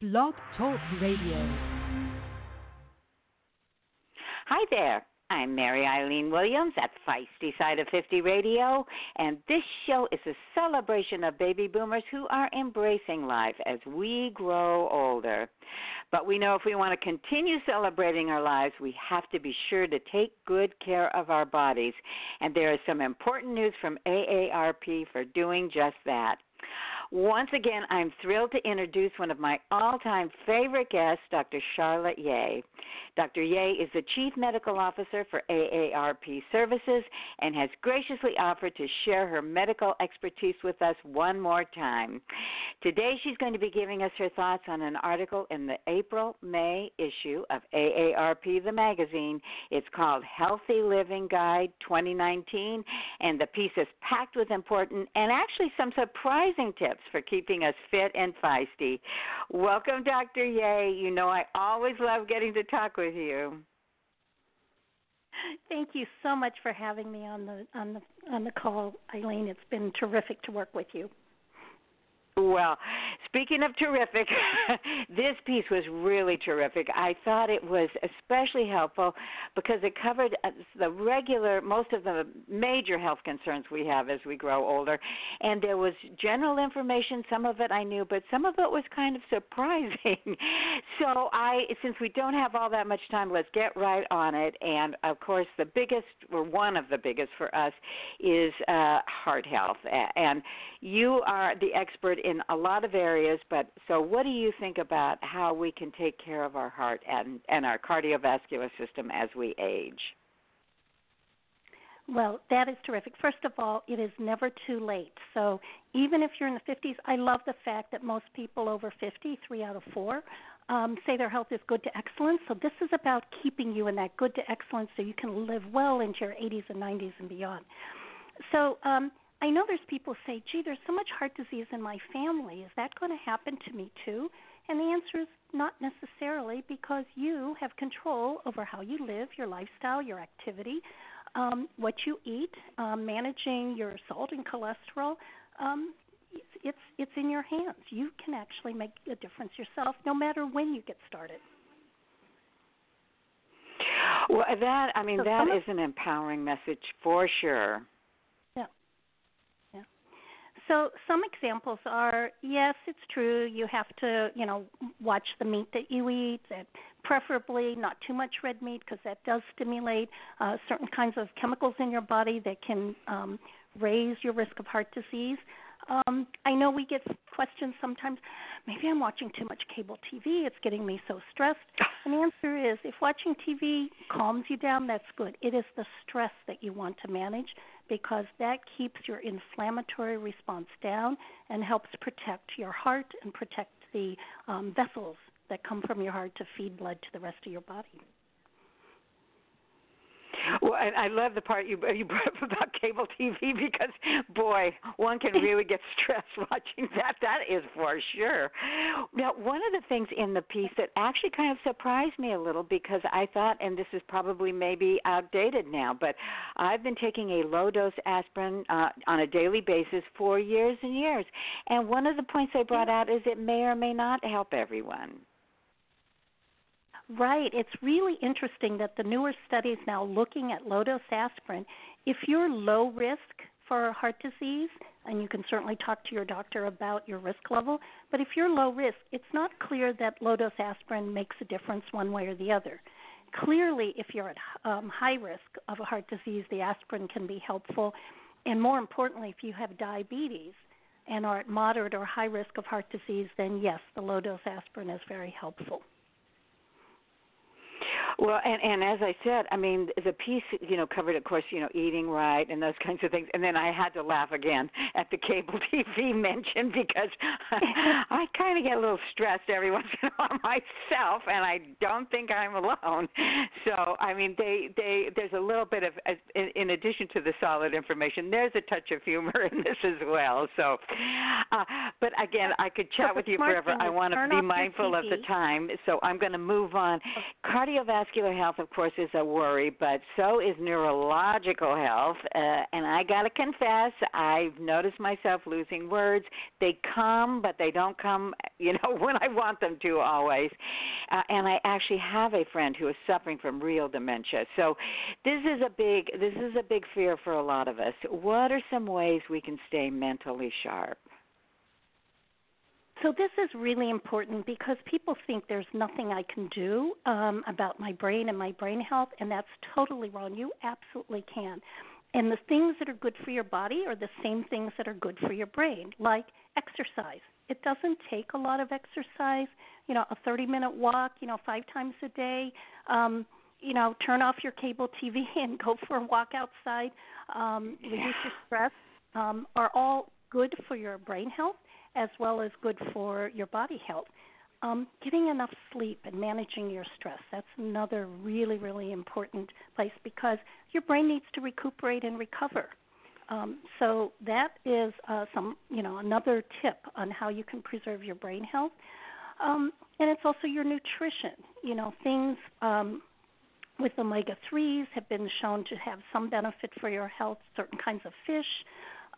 Blog Talk Radio. Hi there. I'm Mary Eileen Williams at Feisty Side of 50 Radio, and this show is a celebration of baby boomers who are embracing life as we grow older. But we know if we want to continue celebrating our lives, we have to be sure to take good care of our bodies. And there is some important news from AARP for doing just that. Once again, I'm thrilled to introduce one of my all time favorite guests, Dr. Charlotte Yeh. Dr. Yeh is the Chief Medical Officer for AARP Services and has graciously offered to share her medical expertise with us one more time. Today, she's going to be giving us her thoughts on an article in the April May issue of AARP, the magazine. It's called Healthy Living Guide 2019, and the piece is packed with important and actually some surprising tips tips for keeping us fit and feisty. Welcome, Dr. Yeh. You know I always love getting to talk with you. Thank you so much for having me on the on the on the call, Eileen. It's been terrific to work with you. Well, speaking of terrific, this piece was really terrific. I thought it was especially helpful because it covered uh, the regular, most of the major health concerns we have as we grow older. And there was general information, some of it I knew, but some of it was kind of surprising. so I, since we don't have all that much time, let's get right on it. And of course, the biggest, or one of the biggest for us, is uh, heart health. And you are the expert in a lot of areas, but so what do you think about how we can take care of our heart and, and our cardiovascular system as we age? Well, that is terrific. First of all, it is never too late. So, even if you're in the 50s, I love the fact that most people over 50, three out of four, um, say their health is good to excellent. So, this is about keeping you in that good to excellent so you can live well into your 80s and 90s and beyond. So, um, I know there's people say, gee, there's so much heart disease in my family. Is that going to happen to me too? And the answer is not necessarily because you have control over how you live, your lifestyle, your activity, um, what you eat, um, managing your salt and cholesterol. Um, it's, it's it's in your hands. You can actually make a difference yourself, no matter when you get started. Well, that I mean so that is an empowering message for sure. So some examples are yes, it's true. You have to, you know, watch the meat that you eat, and preferably not too much red meat because that does stimulate uh, certain kinds of chemicals in your body that can um, raise your risk of heart disease. Um, I know we get questions sometimes. Maybe I'm watching too much cable TV. It's getting me so stressed. And the answer is, if watching TV calms you down, that's good. It is the stress that you want to manage because that keeps your inflammatory response down and helps protect your heart and protect the um, vessels that come from your heart to feed blood to the rest of your body. Well, and I love the part you you brought up about cable TV because boy, one can really get stressed watching that. That is for sure. Now, one of the things in the piece that actually kind of surprised me a little because I thought, and this is probably maybe outdated now, but I've been taking a low dose aspirin uh, on a daily basis for years and years, and one of the points they brought out is it may or may not help everyone. Right. It's really interesting that the newer studies now looking at low dose aspirin, if you're low risk for heart disease, and you can certainly talk to your doctor about your risk level, but if you're low risk, it's not clear that low dose aspirin makes a difference one way or the other. Clearly, if you're at um, high risk of a heart disease, the aspirin can be helpful. And more importantly, if you have diabetes and are at moderate or high risk of heart disease, then yes, the low dose aspirin is very helpful. Well, and and as I said, I mean, the piece you know covered, of course, you know, eating right and those kinds of things. And then I had to laugh again at the cable TV mention because I kind of get a little stressed every once in a while myself, and I don't think I'm alone. So, I mean, they they there's a little bit of in, in addition to the solid information, there's a touch of humor in this as well. So, uh, but again, I could chat with you forever. I want to be mindful of the time, so I'm going to move on. Cardiovascular cardiovascular health, of course, is a worry, but so is neurological health. Uh, and I got to confess, I've noticed myself losing words. They come, but they don't come, you know, when I want them to always. Uh, and I actually have a friend who is suffering from real dementia. So this is a big this is a big fear for a lot of us. What are some ways we can stay mentally sharp? So this is really important because people think there's nothing I can do um, about my brain and my brain health, and that's totally wrong. You absolutely can. And the things that are good for your body are the same things that are good for your brain, like exercise. It doesn't take a lot of exercise. You know, a 30-minute walk. You know, five times a day. Um, you know, turn off your cable TV and go for a walk outside. Um, yeah. Reduce your stress. Um, are all good for your brain health as well as good for your body health. Um, getting enough sleep and managing your stress, that's another really, really important place because your brain needs to recuperate and recover. Um, so that is uh, some, you know, another tip on how you can preserve your brain health. Um, and it's also your nutrition. You know, things um, with omega 3s have been shown to have some benefit for your health, certain kinds of fish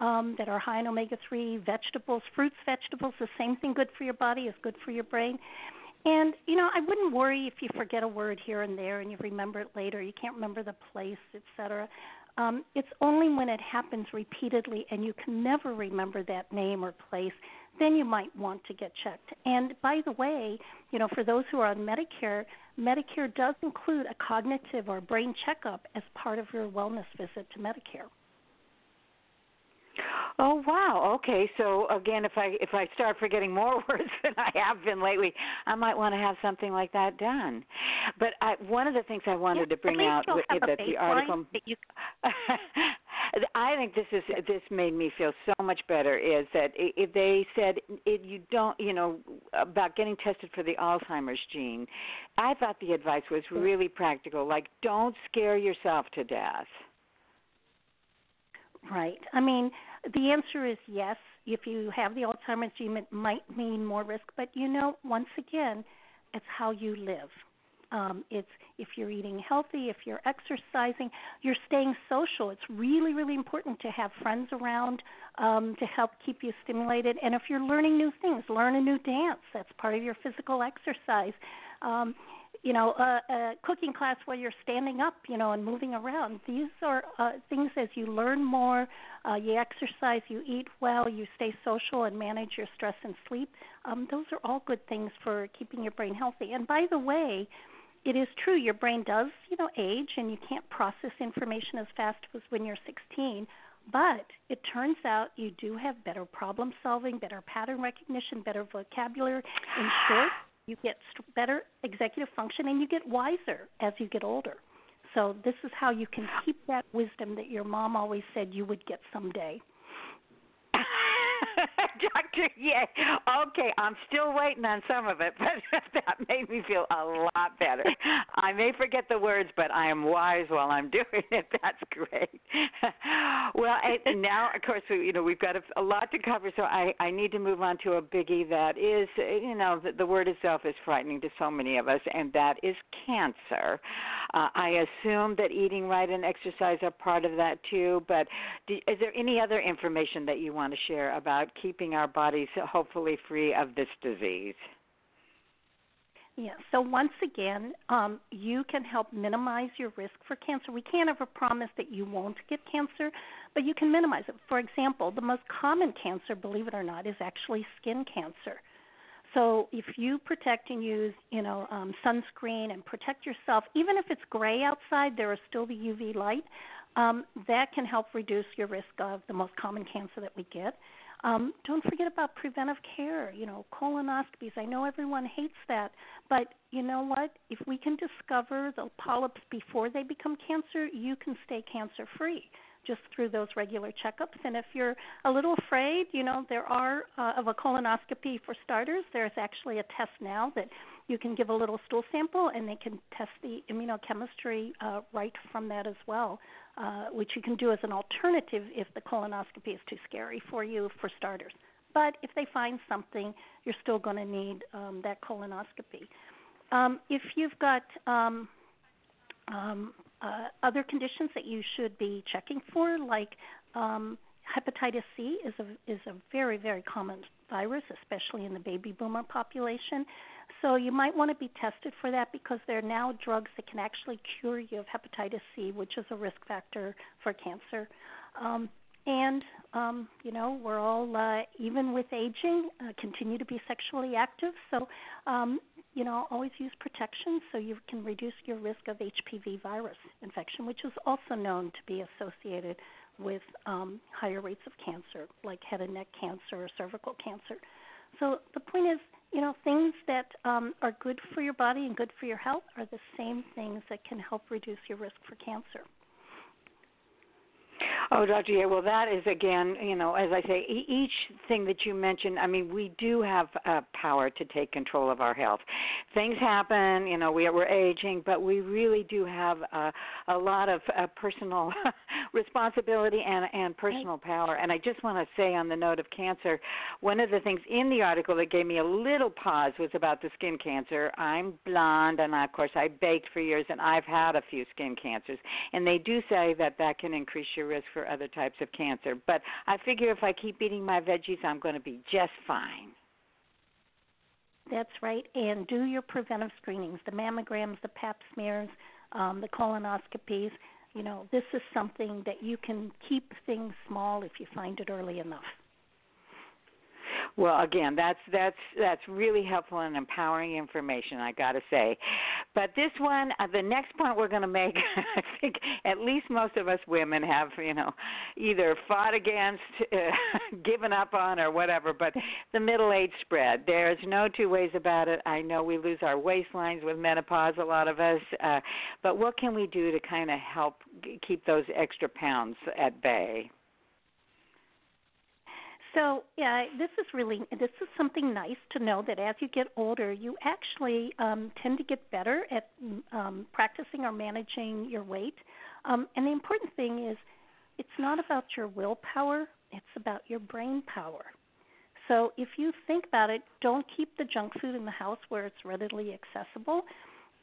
um, that are high in omega 3, vegetables, fruits, vegetables, the same thing good for your body is good for your brain. And, you know, I wouldn't worry if you forget a word here and there and you remember it later, you can't remember the place, etc. Um, it's only when it happens repeatedly and you can never remember that name or place, then you might want to get checked. And by the way, you know, for those who are on Medicare, Medicare does include a cognitive or brain checkup as part of your wellness visit to Medicare. Oh wow. Okay. So again, if I if I start forgetting more words than I have been lately, I might want to have something like that done. But I, one of the things I wanted yeah, to bring out that the article. That you... I think this is this made me feel so much better. Is that if they said if you don't, you know, about getting tested for the Alzheimer's gene, I thought the advice was really practical. Like, don't scare yourself to death. Right. I mean, the answer is yes. If you have the Alzheimer's gene, it might mean more risk, but you know, once again, it's how you live. Um, it's if you're eating healthy, if you're exercising, you're staying social. It's really, really important to have friends around um, to help keep you stimulated. And if you're learning new things, learn a new dance. That's part of your physical exercise. Um, you know, a, a cooking class where you're standing up, you know, and moving around. These are uh, things as you learn more, uh, you exercise, you eat well, you stay social, and manage your stress and sleep. Um, those are all good things for keeping your brain healthy. And by the way, it is true your brain does, you know, age, and you can't process information as fast as when you're 16. But it turns out you do have better problem solving, better pattern recognition, better vocabulary. In short, you get better executive function and you get wiser as you get older. So this is how you can keep that wisdom that your mom always said you would get someday. Doctor, Yeh. Okay, I'm still waiting on some of it, but that made me feel a lot better. I may forget the words, but I am wise while I'm doing it. That's great. well, and now, of course, we, you know we've got a, a lot to cover, so I I need to move on to a biggie that is, you know, the, the word itself is frightening to so many of us, and that is cancer. Uh, I assume that eating right and exercise are part of that too. But do, is there any other information that you want to share about keeping our bodies hopefully free of this disease? Yeah. So once again, um, you can help minimize your risk for cancer. We can't ever promise that you won't get cancer, but you can minimize it. For example, the most common cancer, believe it or not, is actually skin cancer. So if you protect and use, you know, um, sunscreen and protect yourself, even if it's gray outside, there is still the UV light. Um, that can help reduce your risk of the most common cancer that we get. Um, don't forget about preventive care. You know, colonoscopies. I know everyone hates that, but you know what? If we can discover the polyps before they become cancer, you can stay cancer free just through those regular checkups. And if you're a little afraid, you know, there are uh, of a colonoscopy for starters. There's actually a test now that you can give a little stool sample and they can test the immunochemistry uh, right from that as well, uh, which you can do as an alternative if the colonoscopy is too scary for you for starters. But if they find something, you're still going to need um, that colonoscopy. Um, if you've got um, um, uh, other conditions that you should be checking for, like um, hepatitis C, is a is a very very common virus, especially in the baby boomer population. So you might want to be tested for that because there are now drugs that can actually cure you of hepatitis C, which is a risk factor for cancer. Um, and um, you know we're all uh, even with aging uh, continue to be sexually active. So um, you know always use protection so you can reduce your risk of HPV virus infection, which is also known to be associated with um, higher rates of cancer, like head and neck cancer or cervical cancer. So the point is, you know, things that um, are good for your body and good for your health are the same things that can help reduce your risk for cancer. Oh, Dr. Yeh, well, that is again, you know, as I say, each thing that you mentioned, I mean, we do have uh, power to take control of our health. Things happen, you know, we, we're aging, but we really do have uh, a lot of uh, personal responsibility and, and personal power. And I just want to say, on the note of cancer, one of the things in the article that gave me a little pause was about the skin cancer. I'm blonde, and of course, I baked for years, and I've had a few skin cancers. And they do say that that can increase your risk for other types of cancer. But I figure if I keep eating my veggies, I'm going to be just fine. That's right. And do your preventive screenings, the mammograms, the pap smears, um, the colonoscopies. You know, this is something that you can keep things small if you find it early enough. Well, again, that's that's that's really helpful and empowering information. I got to say, but this one, uh, the next point we're going to make, I think at least most of us women have, you know, either fought against, uh, given up on, or whatever. But the middle age spread, there's no two ways about it. I know we lose our waistlines with menopause, a lot of us. Uh, but what can we do to kind of help keep those extra pounds at bay? So yeah, this is really this is something nice to know that as you get older, you actually um, tend to get better at um, practicing or managing your weight. Um, and the important thing is, it's not about your willpower; it's about your brain power. So if you think about it, don't keep the junk food in the house where it's readily accessible.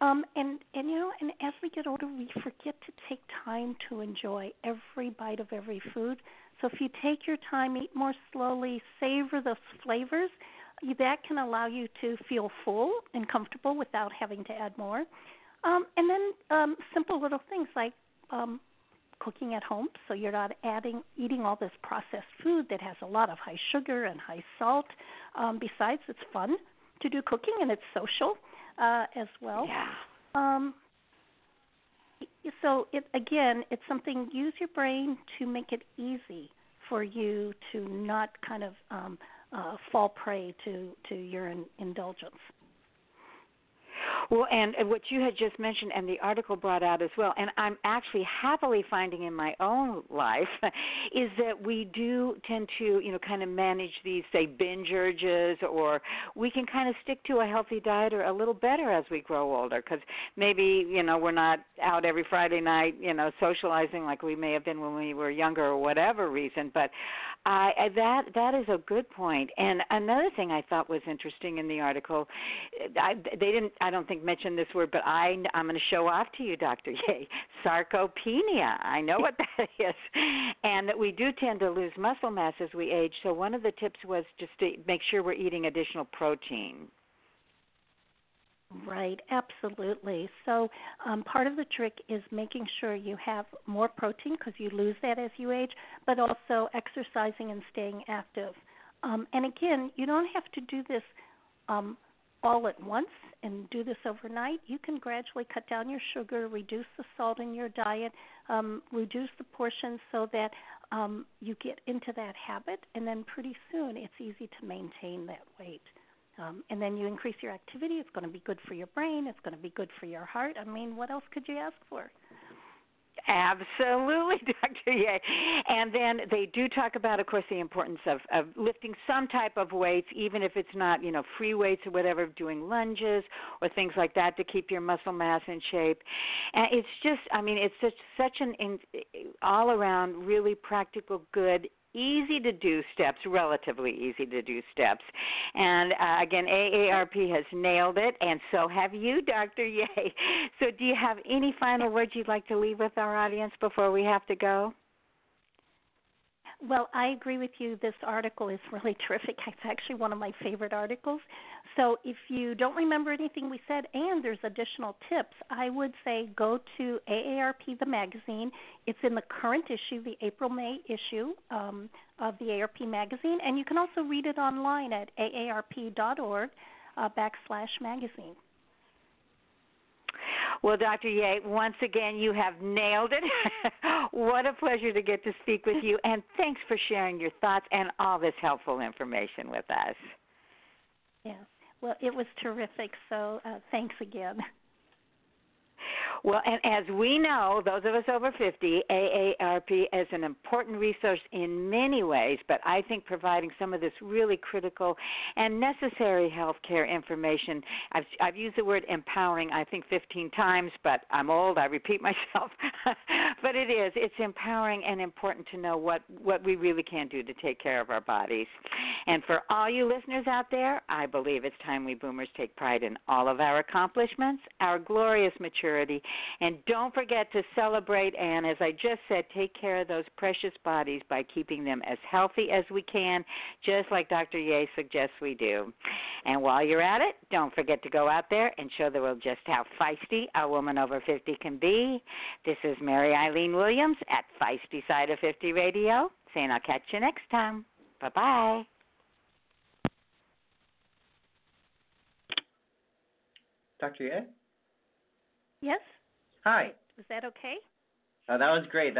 Um, and and you know, and as we get older, we forget to take time to enjoy every bite of every food so if you take your time, eat more slowly, savor those flavors, that can allow you to feel full and comfortable without having to add more. Um, and then um, simple little things like um, cooking at home, so you're not adding eating all this processed food that has a lot of high sugar and high salt. Um, besides, it's fun to do cooking and it's social uh, as well. Yeah. Um, so it again, it's something. Use your brain to make it easy for you to not kind of um, uh, fall prey to to your in, indulgence. Well, and what you had just mentioned, and the article brought out as well, and I'm actually happily finding in my own life, is that we do tend to, you know, kind of manage these, say, binge urges, or we can kind of stick to a healthy diet or a little better as we grow older, because maybe, you know, we're not out every Friday night, you know, socializing like we may have been when we were younger or whatever reason. But I, I that that is a good point. And another thing I thought was interesting in the article, I, they didn't. I don't think mention this word, but I I'm going to show off to you, Dr. Yeh. Sarcopenia. I know what that is, and that we do tend to lose muscle mass as we age. So one of the tips was just to make sure we're eating additional protein. Right, absolutely. So, um, part of the trick is making sure you have more protein because you lose that as you age, but also exercising and staying active. Um, and again, you don't have to do this um, all at once and do this overnight. You can gradually cut down your sugar, reduce the salt in your diet, um, reduce the portions so that um, you get into that habit, and then pretty soon it's easy to maintain that weight. Um, and then you increase your activity. It's going to be good for your brain. It's going to be good for your heart. I mean, what else could you ask for? Absolutely, Dr. Yeh. And then they do talk about, of course, the importance of, of lifting some type of weights, even if it's not, you know, free weights or whatever, doing lunges or things like that to keep your muscle mass in shape. And it's just, I mean, it's such such an in, all around really practical, good easy to do steps, relatively easy to do steps. And uh, again, AARP has nailed it, and so have you, Dr. Yeh. So, do you have any final words you'd like to leave with our audience before we have to go? Well, I agree with you. This article is really terrific. It's actually one of my favorite articles. So, if you don't remember anything we said and there's additional tips, I would say go to AARP the magazine. It's in the current issue, the April May issue um, of the AARP magazine, and you can also read it online at aarp.org uh, backslash magazine. Well, Dr. Yeh, once again, you have nailed it. what a pleasure to get to speak with you, and thanks for sharing your thoughts and all this helpful information with us. Yeah, well, it was terrific, so uh, thanks again. Well, and as we know, those of us over 50, AARP is an important resource in many ways, but I think providing some of this really critical and necessary healthcare information. I've, I've used the word empowering, I think, 15 times, but I'm old, I repeat myself. but it is. It's empowering and important to know what, what we really can do to take care of our bodies. And for all you listeners out there, I believe it's time we boomers take pride in all of our accomplishments, our glorious maturity, and don't forget to celebrate and, as I just said, take care of those precious bodies by keeping them as healthy as we can, just like Dr. Yeh suggests we do. And while you're at it, don't forget to go out there and show the world just how feisty a woman over 50 can be. This is Mary Eileen Williams at Feisty Side of 50 Radio saying I'll catch you next time. Bye bye. Dr. Yeh? Yes? Hi. Was that okay? Uh, that was great.